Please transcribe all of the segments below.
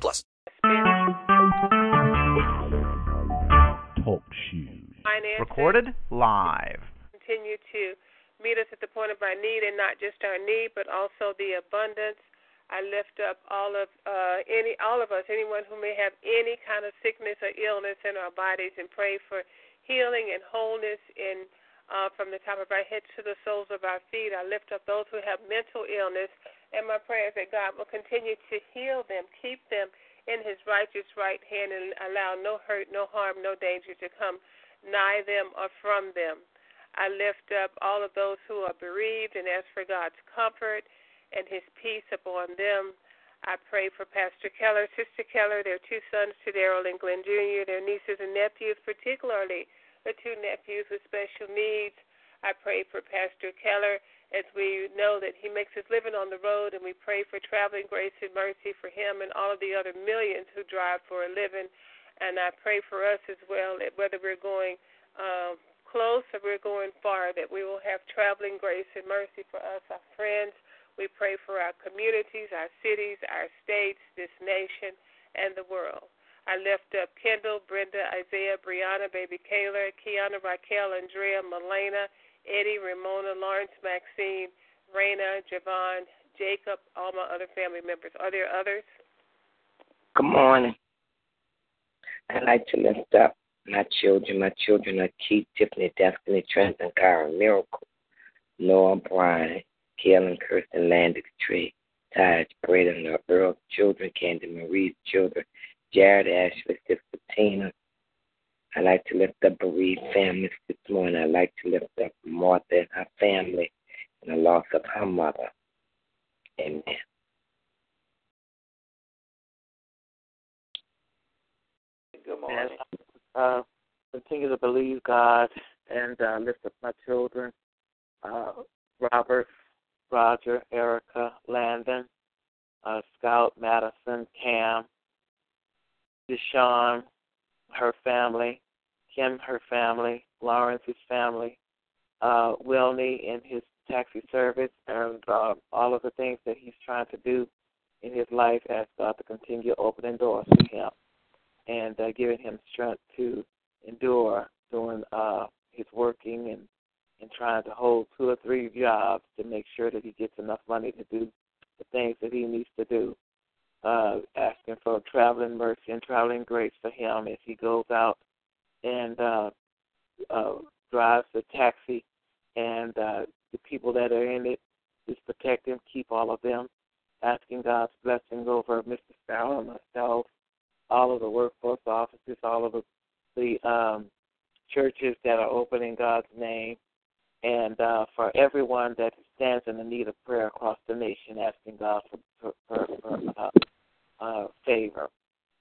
plus. Talk shoes. finances. Recorded live. Continue to meet us at the point of our need, and not just our need, but also the abundance. I lift up all of uh, any all of us, anyone who may have any kind of sickness or illness in our bodies, and pray for healing and wholeness in uh, from the top of our heads to the soles of our feet. I lift up those who have mental illness, and my prayer is that God will continue to heal them, keep them in His righteous right hand, and allow no hurt, no harm, no danger to come nigh them or from them. I lift up all of those who are bereaved and ask for God's comfort and His peace upon them. I pray for Pastor Keller, Sister Keller, their two sons, to Daryl and Glenn Jr., their nieces and nephews, particularly the two nephews with special needs. I pray for Pastor Keller as we know that he makes his living on the road, and we pray for traveling grace and mercy for him and all of the other millions who drive for a living. And I pray for us as well that whether we're going um, close or we're going far, that we will have traveling grace and mercy for us, our friends. We pray for our communities, our cities, our states, this nation, and the world. I lift up Kendall, Brenda, Isaiah, Brianna, Baby Kayla, Kiana, Raquel, Andrea, Melena, Eddie, Ramona, Lawrence, Maxine, Raina, Javon, Jacob, all my other family members. Are there others? Good morning. I'd like to lift up my children. My children are Keith, Tiffany, Destiny, Trenton, Kyra, Miracle, Noah, Brian, Kellen, Kirsten, Landis, Tree, Taj, Braden, Earl children, Candy Marie's children, Jared, Ashley, Sister Tina. I'd like to lift up bereaved families this morning. I'd like to lift up Martha and her family and the loss of her mother. Amen. Good morning. Uh, continue to believe God and uh, lift up my children, uh, Robert, Roger, Erica, Landon, uh, Scout, Madison, Cam, Deshawn, her family, Kim, her family, Lawrence, his family, uh, Wilney and his taxi service, and uh, all of the things that he's trying to do in his life. Ask God to continue opening doors for him and uh, giving him strength to endure doing uh, his working and and trying to hold two or three jobs to make sure that he gets enough money to do the things that he needs to do. Uh, asking for traveling mercy and traveling grace for him as he goes out and uh, uh, drives the taxi and uh, the people that are in it. Just protect them, keep all of them. Asking God's blessing over Mr. Sparrow and myself, all of the workforce offices, all of the, the um, churches that are open in God's name, and uh, for everyone that stands in the need of prayer across the nation, asking God for, for, for, for uh, uh, favor,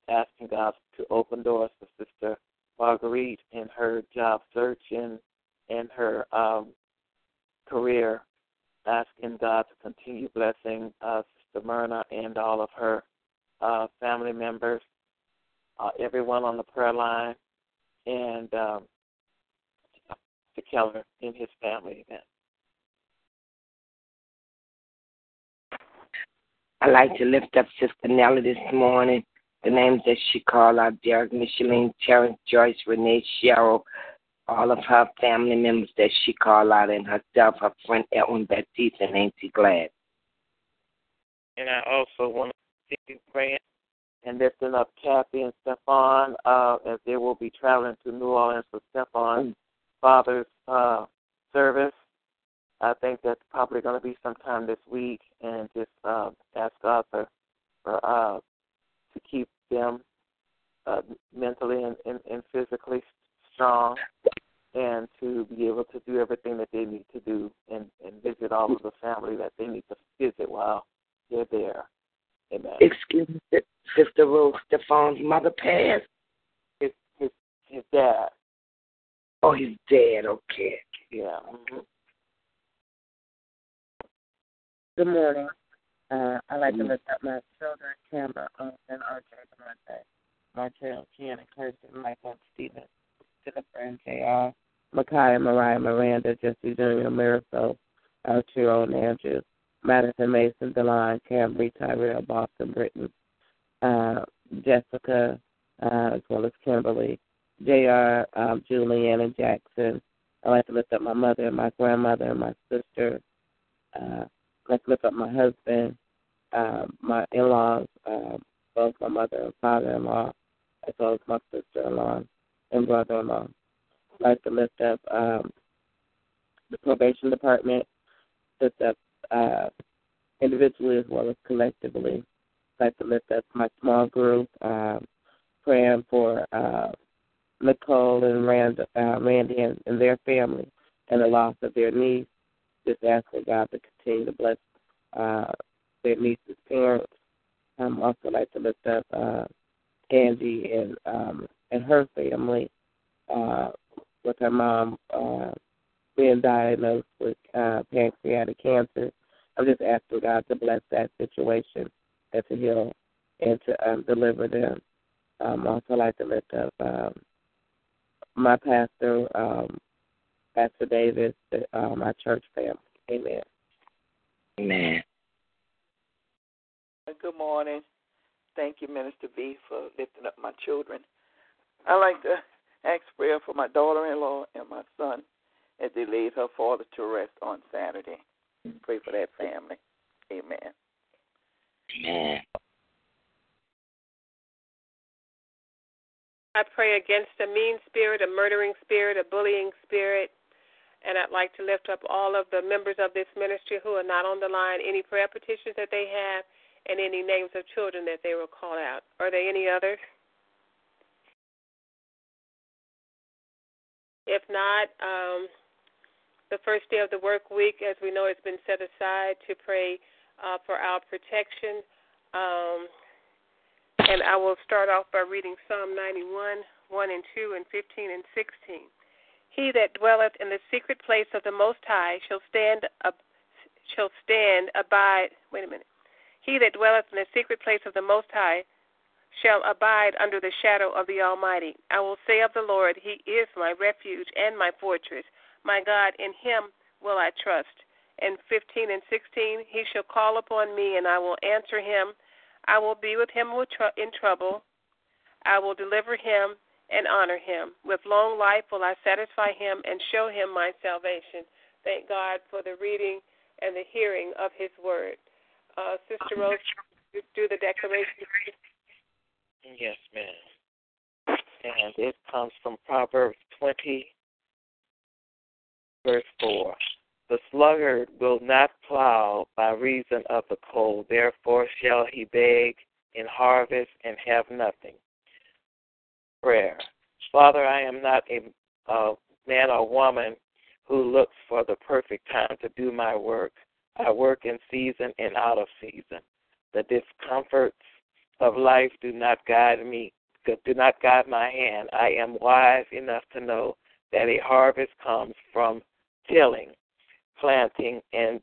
asking God to open doors for Sister Marguerite in her job search and in her um, career, asking God to continue blessing uh, Sister Myrna and all of her uh, family members, uh, everyone on the prayer line, and um, to Keller and his family. Amen. I'd like to lift up Sister Nellie this morning. The names that she called out Derek, Micheline, Terrence, Joyce, Renee, Cheryl, all of her family members that she called out, and herself, her friend Edwin Baptiste, and Auntie Glad. And I also want to thank you praying and lifting up Kathy and Stefan uh, as they will be traveling to New Orleans for Stefan's father's uh, service. I think that's probably going to be sometime this week, and just uh, ask God for, for uh, to keep them uh, mentally and, and, and physically strong, and to be able to do everything that they need to do, and, and visit all of the family that they need to visit while they're there. Amen. Excuse me, Sister Rose Stefan's mother passed. His his his dad. Oh, he's dead. Okay. Yeah. hmm Good morning. Uh, I'd like to lift up my children, Cameron, um, and RJ Devontae, Martell, Ken, and Kirsten, Michael, Stephen, Jennifer, and JR, Micaiah, Mariah, Miranda, Jesse Jr., Marisol, our two old Andrew, Madison, Mason, Delon, Cambry, Tyrell, Boston, Britain, uh, Jessica, uh, as well as Kimberly, JR, um, Julianne, and Jackson. I'd like to lift up my mother and my grandmother and my sister. Uh, let's lift up my husband, uh, my in-laws, uh, both my mother and father-in-law, as well as my sister-in-law and brother-in-law. I'd like to lift up um, the probation department, lift up uh, individually as well as collectively. Like to lift up my small group, um, praying for uh, Nicole and Rand, uh, Randy and, and their family and the loss of their niece just asking God to continue to bless uh, their niece's parents. Um, also like to lift up uh, Angie and um, and her family uh, with her mom uh, being diagnosed with uh, pancreatic cancer. I'm just asking God to bless that situation and to heal and to um, deliver them. Um, also like to lift up um, my pastor, um, Pastor Davis, uh, my church family. Amen. Amen. Good morning. Thank you, Minister B, for lifting up my children. I like to ask prayer for my daughter-in-law and my son as they laid her father to rest on Saturday. Pray for that family. Amen. Amen. I pray against a mean spirit, a murdering spirit, a bullying spirit, and I'd like to lift up all of the members of this ministry who are not on the line, any prayer petitions that they have, and any names of children that they will call out. Are there any others? If not, um, the first day of the work week, as we know, has been set aside to pray uh, for our protection. Um, and I will start off by reading Psalm 91, 1 and 2, and 15 and 16. He that dwelleth in the secret place of the Most High shall stand shall stand abide. Wait a minute. He that dwelleth in the secret place of the Most High shall abide under the shadow of the Almighty. I will say of the Lord, He is my refuge and my fortress. My God, in Him will I trust. And 15 and 16, He shall call upon me, and I will answer him. I will be with him in trouble. I will deliver him and honor him. With long life will I satisfy him and show him my salvation. Thank God for the reading and the hearing of his word. Uh, Sister Rose, do the declaration. Yes, ma'am. And it comes from Proverbs 20, verse 4. The sluggard will not plow by reason of the cold, therefore shall he beg in harvest and have nothing. Prayer. Father, I am not a, a man or woman who looks for the perfect time to do my work. I work in season and out of season. The discomforts of life do not guide me, do not guide my hand. I am wise enough to know that a harvest comes from tilling planting, and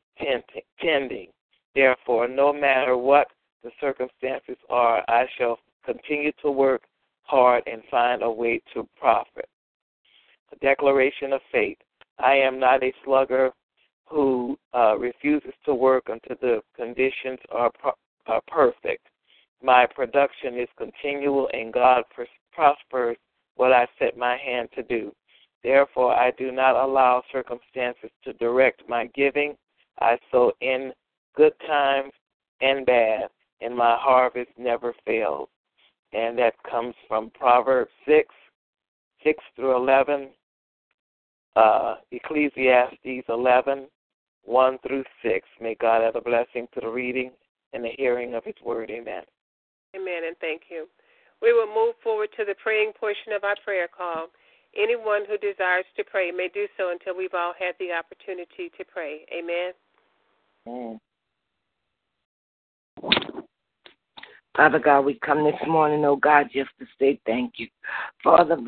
tending. Therefore, no matter what the circumstances are, I shall continue to work hard and find a way to profit. A declaration of faith. I am not a slugger who uh, refuses to work until the conditions are, pro- are perfect. My production is continual, and God pr- prospers what I set my hand to do. Therefore, I do not allow circumstances to direct my giving. I sow in good times and bad, and my harvest never fails. And that comes from Proverbs 6, 6 through 11, uh, Ecclesiastes 11, 1 through 6. May God add a blessing to the reading and the hearing of His word. Amen. Amen, and thank you. We will move forward to the praying portion of our prayer call. Anyone who desires to pray may do so until we've all had the opportunity to pray. Amen. Amen. Father God, we come this morning, oh God, just to say thank you. Father of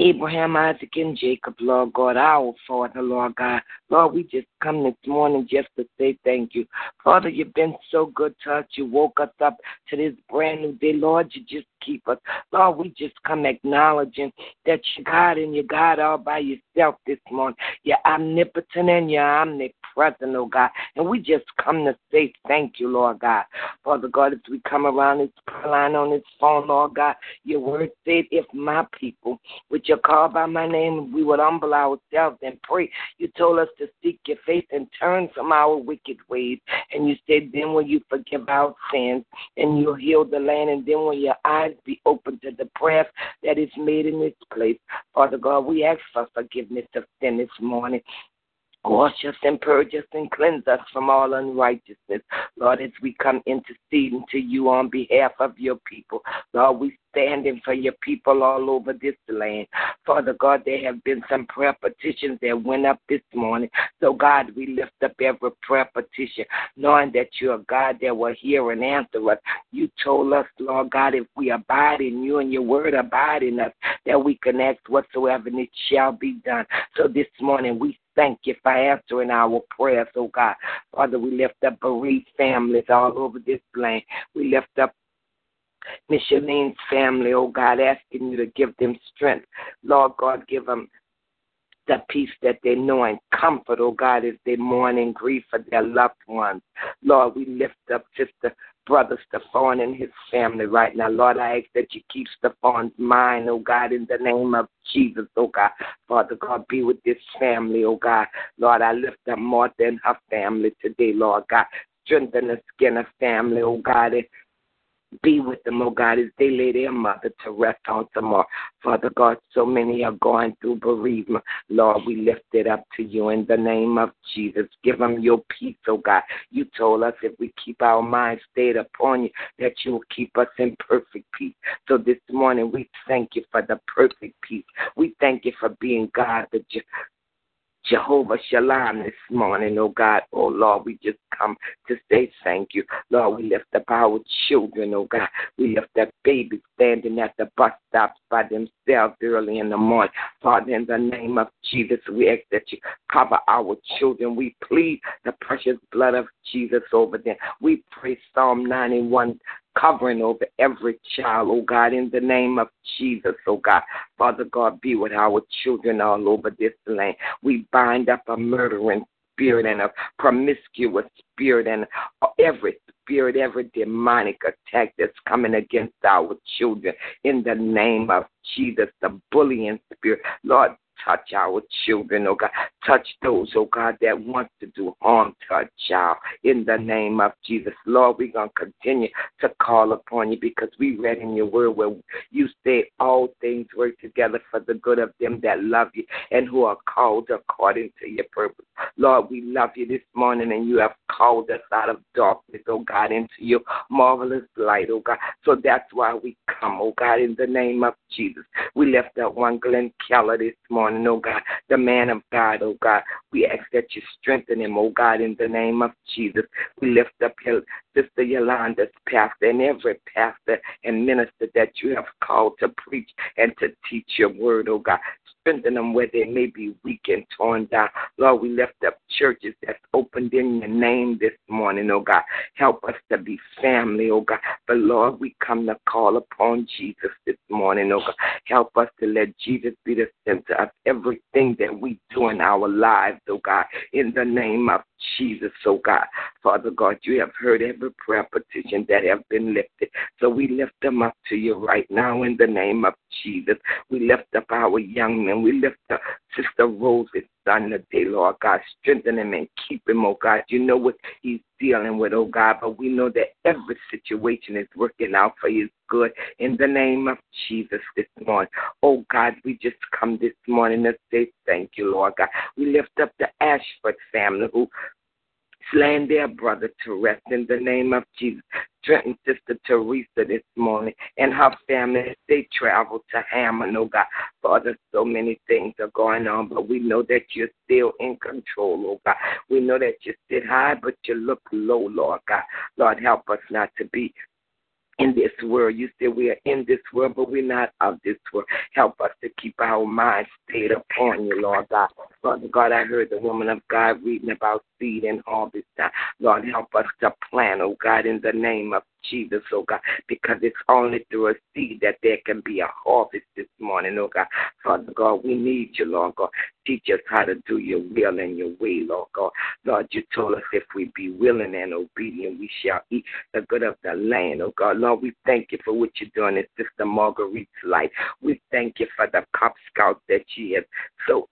Abraham, Isaac, and Jacob, Lord God, our Father, Lord God. Lord, we just come this morning just to say thank you. Father, you've been so good to us. You woke us up to this brand new day. Lord, you just keep us. Lord, we just come acknowledging that you're God and you're God all by yourself this morning. You're omnipotent and you're omnipresent, oh God. And we just come to say thank you, Lord God. Father God, as we come around this line on this phone, Lord God, your word said, if my people, which you call by my name, we would humble ourselves and pray. You told us to seek your face and turn from our wicked ways. And you said, then will you forgive our sins and you'll heal the land. And then will your eyes be open to the prayer that is made in this place. Father God, we ask for forgiveness of sin this morning. Wash us and purge us and cleanse us from all unrighteousness. Lord, as we come interceding to you on behalf of your people, Lord, we standing for your people all over this land. Father God, there have been some prayer petitions that went up this morning. So, God, we lift up every prayer petition, knowing that you're God that will hear and answer us. You told us, Lord God, if we abide in you and your word abide in us, that we can ask whatsoever and it shall be done. So this morning we thank you for answering our prayers, oh God. Father, we lift up bereaved families all over this land. We lift up Micheline's family, oh God, asking you to give them strength. Lord God, give them the peace that they know and comfort, oh God, as they mourn and grieve for their loved ones. Lord, we lift up Sister Brother Stefan and his family right now. Lord, I ask that you keep Stefan's mind, oh God, in the name of Jesus, oh God. Father God, be with this family, oh God. Lord, I lift up Martha and her family today, Lord God. Strengthen the skin of family, oh God, and be with them, oh God, as they lay their mother to rest on tomorrow. Father God, so many are going through bereavement. Lord, we lift it up to you in the name of Jesus. Give them your peace, oh God. You told us if we keep our minds stayed upon you, that you will keep us in perfect peace. So this morning, we thank you for the perfect peace. We thank you for being God, the Jehovah Shalom this morning, oh God. Oh Lord, we just come to say thank you. Lord, we lift up our children, oh God. We lift up babies standing at the bus stops by themselves early in the morning. Father, in the name of Jesus, we ask that you cover our children. We plead the precious blood of Jesus over them. We pray Psalm 91 covering over every child, oh God, in the name of Jesus, oh God. Father God, be with our children all over this land. We bind up a murdering spirit and a promiscuous spirit and every spirit, every demonic attack that's coming against our children in the name of Jesus, the bullying spirit. Lord, touch our children, oh God. Touch those, oh God, that want to do harm to a child. In the name of Jesus, Lord, we're going to continue to call upon you because we read in your word where you say all things work together for the good of them that love you and who are called according to your purpose. Lord, we love you this morning and you have called us out of darkness, oh God, into your marvelous light, oh God. So that's why we come, oh God, in the name of Jesus. We left out one Glenn Keller this morning, oh God, the man of God, oh God. We ask that you strengthen him, oh God, in the name of Jesus. We lift up Sister Yolanda's pastor and every pastor and minister that you have called to preach and to teach your word, oh God. Strengthen them where they may be weak and torn down. Lord, we lift up churches that's opened in your name this morning, oh God. Help us to be family, oh God. But Lord, we come to call upon Jesus this morning, oh God. Help us to let Jesus be the center of everything that we do in our lives, oh God. In the name of Jesus, oh God. Father God, you have heard every prayer petition that have been lifted. So we lift them up to you right now in the name of Jesus. We lift up our young men. We lift up Sister Rose's son today, Lord God. Strengthen him and keep him, oh God. You know what he's dealing with, oh God, but we know that every situation is working out for his good in the name of Jesus this morning. Oh God, we just come this morning to say thank you, Lord God. We lift up the Ashford family who slain their brother to rest in the name of Jesus. Strengthen Sister Teresa this morning and her family as they travel to Hammond, oh God. Father, so many things are going on, but we know that you're still in control, oh God. We know that you sit high, but you look low, Lord God. Lord, help us not to be in this world. You say we are in this world, but we're not of this world. Help us to keep our minds stayed upon you, Lord God. Father God, I heard the woman of God reading about seed and harvest time. Lord, help us to plan, oh God, in the name of Jesus, oh God, because it's only through a seed that there can be a harvest this morning, oh God. Father God, we need you, Lord God. Teach us how to do your will and your way, Lord God. Lord, you told us if we be willing and obedient, we shall eat the good of the land, oh God. Lord, we thank you for what you're doing in Sister Marguerite's life. We thank you for the Cub Scout that she has so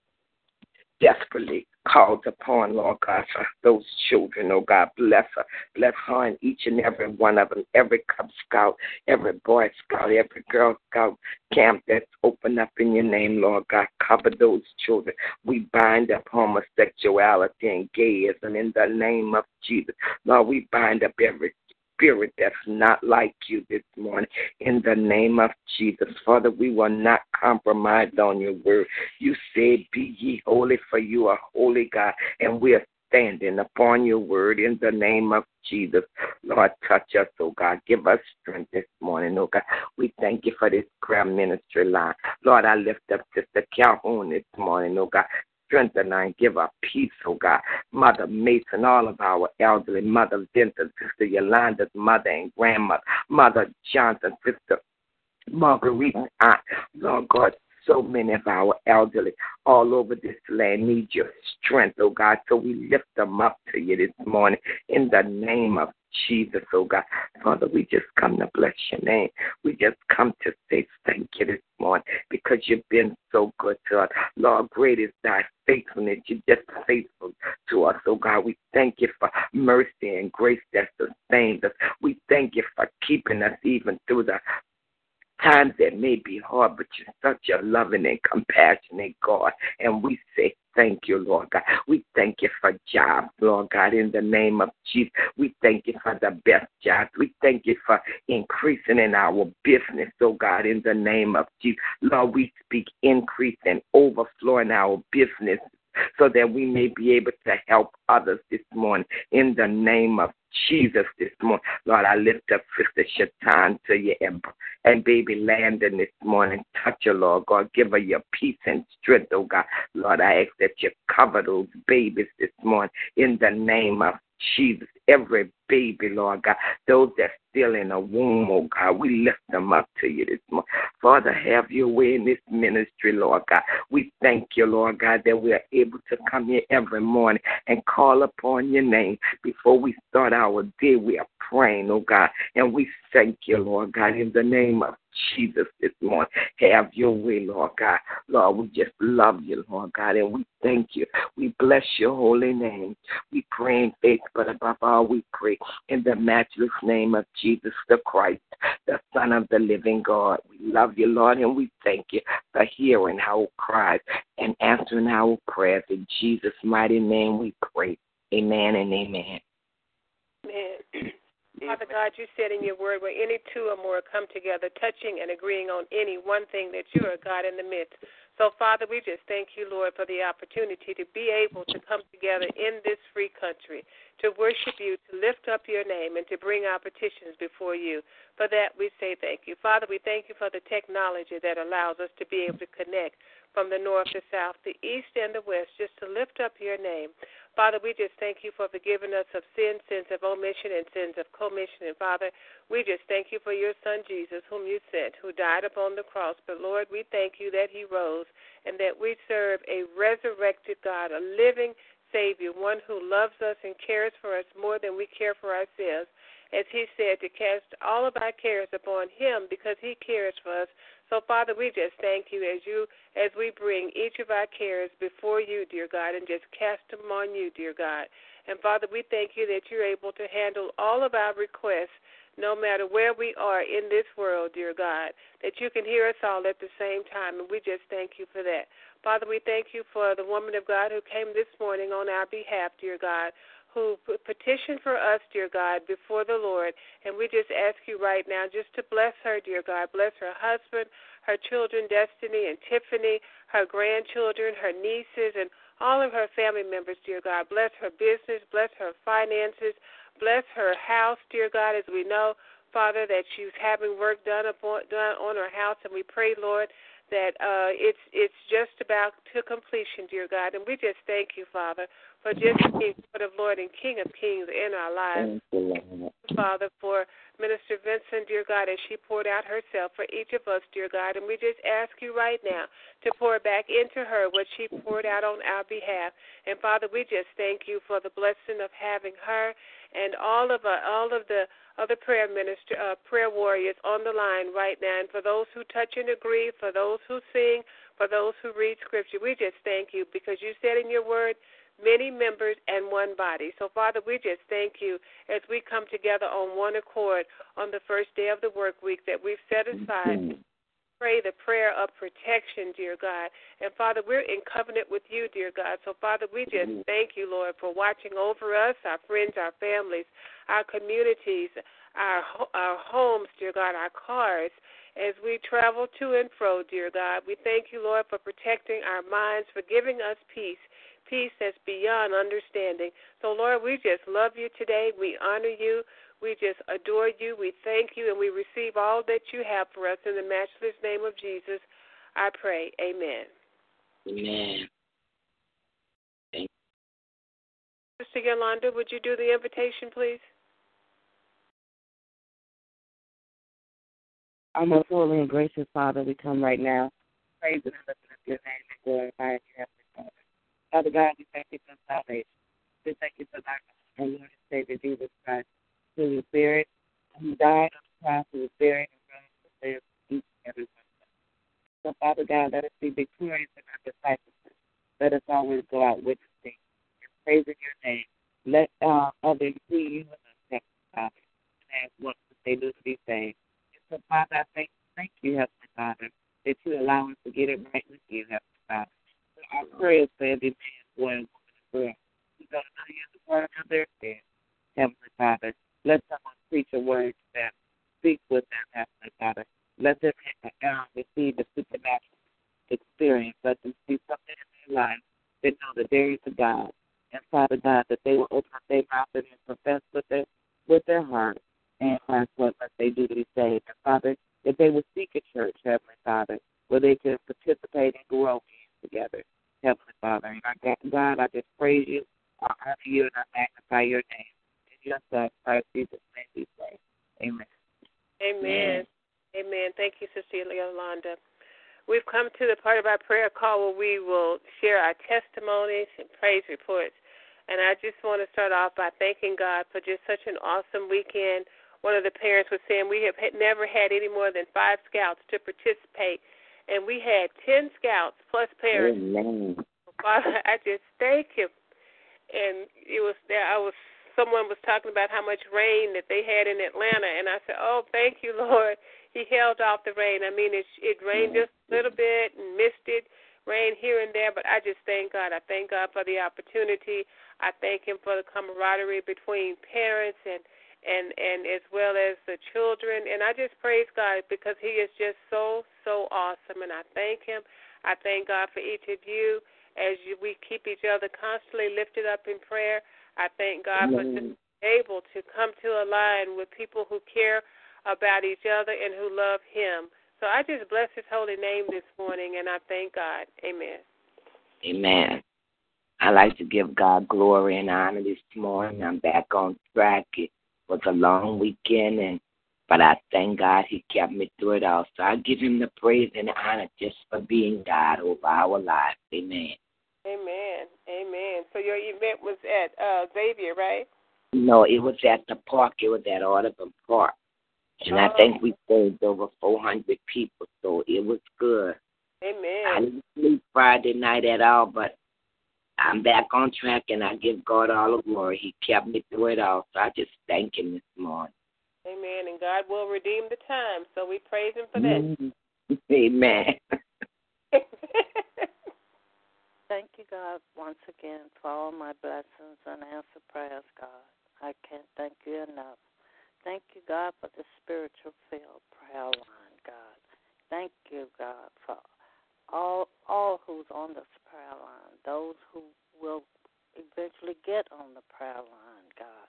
desperately called upon, Lord God, for those children, oh God. Bless her. Bless her and each and every one of them, every Cub Scout, every Boy Scout, every Girl Scout camp that's open up in your name, Lord God. Cover those children. We bind up homosexuality and gayism in the name of Jesus. Lord, we bind up every spirit that's not like you this morning. In the name of Jesus, Father, we will not compromise on your word. You said, Be ye holy, for you are holy God, and we are standing upon your word in the name of Jesus. Lord, touch us, oh God. Give us strength this morning, oh God. We thank you for this prayer ministry line. Lord, I lift up Sister Calhoun this morning, oh God strengthen her and give her peace, oh God. Mother Mason, all of our elderly, Mother Vincent, Sister Yolanda's mother and grandmother, Mother Johnson, Sister Marguerite, Aunt, Lord God, so many of our elderly all over this land need your strength, oh God. So we lift them up to you this morning in the name of Jesus, oh God. Father, we just come to bless your name. We just come to say thank you this morning because you've been so good to us. Lord, great is thy faithfulness. You're just faithful to us, oh God. We thank you for mercy and grace that sustains us. We thank you for keeping us even through the times that may be hard, but you're such a loving and compassionate God. And we say thank you, Lord God. We thank you for jobs, Lord God, in the name of Jesus. We thank you for the best jobs. We thank you for increasing in our business, oh God, in the name of Jesus. Lord, we speak increase and overflow in our business so that we may be able to help others this morning in the name of Jesus this morning. Lord, I lift up Sister Shatan to you and, and baby Landon this morning. Touch her, Lord God. Give her your peace and strength, oh God. Lord, I ask that you cover those babies this morning in the name of Jesus, every baby, Lord God, those that still in a womb, oh God, we lift them up to you this morning. Father, have your way in this ministry, Lord God. We thank you, Lord God, that we are able to come here every morning and call upon your name. Before we start our day, we are praying, oh God, and we thank you, Lord God, in the name of Jesus this morning. Have your way, Lord God. Lord, we just love you, Lord God, and we thank you. We bless your holy name. We pray in faith, but above all, we pray in the matchless name of Jesus the Christ, the Son of the living God. We love you, Lord, and we thank you for hearing our cries and answering our prayers. In Jesus' mighty name we pray. Amen and amen. Amen. Father God, you said in your word, where any two or more come together, touching and agreeing on any one thing, that you are God in the midst. So, Father, we just thank you, Lord, for the opportunity to be able to come together in this free country, to worship you, to lift up your name, and to bring our petitions before you. For that, we say thank you. Father, we thank you for the technology that allows us to be able to connect from the north, the south, the east, and the west, just to lift up your name. Father, we just thank you for forgiving us of sin, sins of omission, and sins of commission. And Father, we just thank you for your Son Jesus, whom you sent, who died upon the cross. But Lord, we thank you that he rose and that we serve a resurrected God, a living Savior, one who loves us and cares for us more than we care for ourselves. As he said, to cast all of our cares upon him because he cares for us. So, Father, we just thank you as you as we bring each of our cares before you, dear God, and just cast them on you, dear God. And Father, we thank you that you're able to handle all of our requests, no matter where we are in this world, dear God, that you can hear us all at the same time, and we just thank you for that. Father, we thank you for the woman of God who came this morning on our behalf, dear God, who petitioned for us, dear God, before the Lord. And we just ask you right now just to bless her, dear God. Bless her husband, her children, Destiny and Tiffany, her grandchildren, her nieces, and all of her family members, dear God. Bless her business, bless her finances, bless her house, dear God, as we know Father, that she's having work done upon done on her house, and we pray, Lord, that uh, it's it's just about to completion, dear God, and we just thank you, Father, for just being Lord of Lord and King of Kings in our lives. Thank you, Father, for Minister Vincent, dear God, as she poured out herself for each of us, dear God. And we just ask you right now to pour back into her what she poured out on our behalf. And Father, we just thank you for the blessing of having her and all of uh, all of the other prayer minister, uh, prayer warriors on the line right now. And for those who touch and agree, for those who sing, for those who read scripture, we just thank you because you said in your word many members and one body. So, Father, we just thank you as we come together on one accord on the first day of the work week that we've set aside. Pray the prayer of protection, dear God. And Father, we're in covenant with you, dear God. So, Father, we just thank you, Lord, for watching over us, our friends, our families, our communities, our our homes, dear God, our cars, as we travel to and fro, dear God. We thank you, Lord, for protecting our minds, for giving us peace peace that's beyond understanding. So, Lord, we just love you today. We honor you. We just adore you. We thank you, and we receive all that you have for us in the matchless name of Jesus. I pray. Amen. Amen. Sister Yolanda, would you do the invitation, please? Our most holy and gracious Father, we come right now, praise and lifting up your name and glorifying your Heavenly Father. God, we thank you for salvation. We thank you for our Lord and Savior Jesus Christ, who was buried, who died on the cross, who was buried and rose to live each and every one of us. So, Father God, let us be victorious in our discipleship. Let us always go out witnessing and praising your name. Let uh, others see you in us, Heavenly Father, and ask what they do to be saved. And so, Father, I thank, thank you, Heavenly Father, that you allow us to get it right with you, Heavenly prayers for every man, boy, and woman in prayer. We're going to you the word of their sin. Heavenly Father, let someone preach a word to them. Speak with them, Heavenly Father. Let them uh, receive the supernatural experience. Let them see something in their life that know that there is a God. And Father God, that they will open up their mouth and profess with their with their heart and ask what must they do to be saved. And Father, that they will seek a church, Heavenly Father, where they can participate and grow. Heavenly Father. And I, God, I just praise you, I honor you, and I magnify your name. In your Son, Christ Jesus' name we pray. Amen. Amen. Amen. Thank you, Sister Yolanda. We've come to the part of our prayer call where we will share our testimonies and praise reports. And I just want to start off by thanking God for just such an awesome weekend. One of the parents was saying we have never had any more than five scouts to participate and we had ten scouts plus parents. Amen. Father, I just thank him. And it was there. I was someone was talking about how much rain that they had in Atlanta, and I said, "Oh, thank you, Lord." He held off the rain. I mean, it it rained just a little bit and missed it, rain here and there, but I just thank God. I thank God for the opportunity. I thank Him for the camaraderie between parents and and and as well as the children and I just praise God because he is just so so awesome and I thank him. I thank God for each of you as you, we keep each other constantly lifted up in prayer. I thank God for just able to come to a line with people who care about each other and who love him. So I just bless his holy name this morning and I thank God. Amen. Amen. I like to give God glory and honor this morning. I'm back on track. It was a long weekend, and but I thank God He kept me through it all. So I give Him the praise and honor just for being God over our lives. Amen. Amen. Amen. So your event was at uh, Xavier, right? No, it was at the park. It was at Audubon Park. And I Oh. think we saved over 400 people, so it was good. Amen. I didn't sleep Friday night at all, but I'm back on track, and I give God all the glory. He kept me through it all, so I just thank Him this morning. Amen. And God will redeem the time. So we praise Him for that. Mm. Amen. Thank you, God, once again for all my blessings and answer prayers, God. I can't thank you enough. Thank you, God, for the spiritual field prayer line, God. Thank you, God, for all all who's on this prayer line, those who will eventually get on the prayer line, God.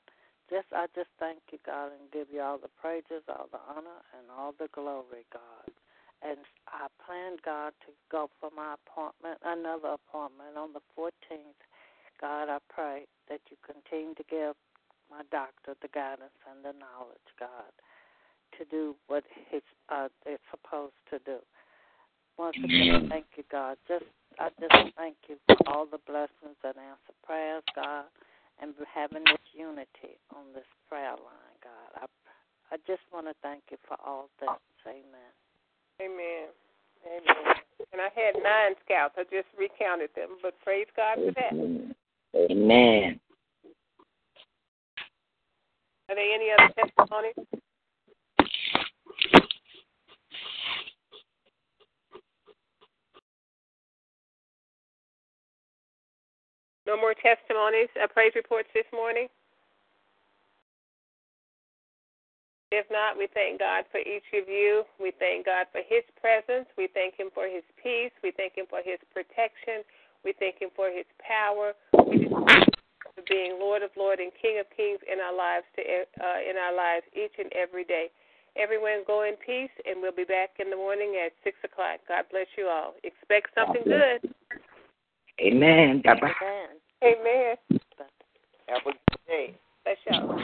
just I just thank you, God, and give you all the praises, all the honor, and all the glory, God. And I plan, God, to go for my appointment, another appointment on the 14th. God, I pray that you continue to give my doctor the guidance and the knowledge, God, to do what he's uh, it's supposed to do. Once again, thank you, God. Just I just thank you for all the blessings and answer prayers, God, and having this unity on this prayer line, God. I I just want to thank you for all things. Amen. Amen. Amen. And I had nine scouts. I just recounted them, but praise God for that. Amen. Are there any other testimonies? No more testimonies, uh, praise reports this morning? If not, we thank God for each of you. We thank God for His presence. We thank Him for His peace. We thank Him for His protection. We thank Him for His power. We thank Him for being Lord of Lords and King of Kings in our lives to uh, in our lives each and every day. Everyone go in peace, and we'll be back in the morning at six o'clock. God bless you all. Expect something good. Amen. God bless. Amen. Have a good day. Bless y'all.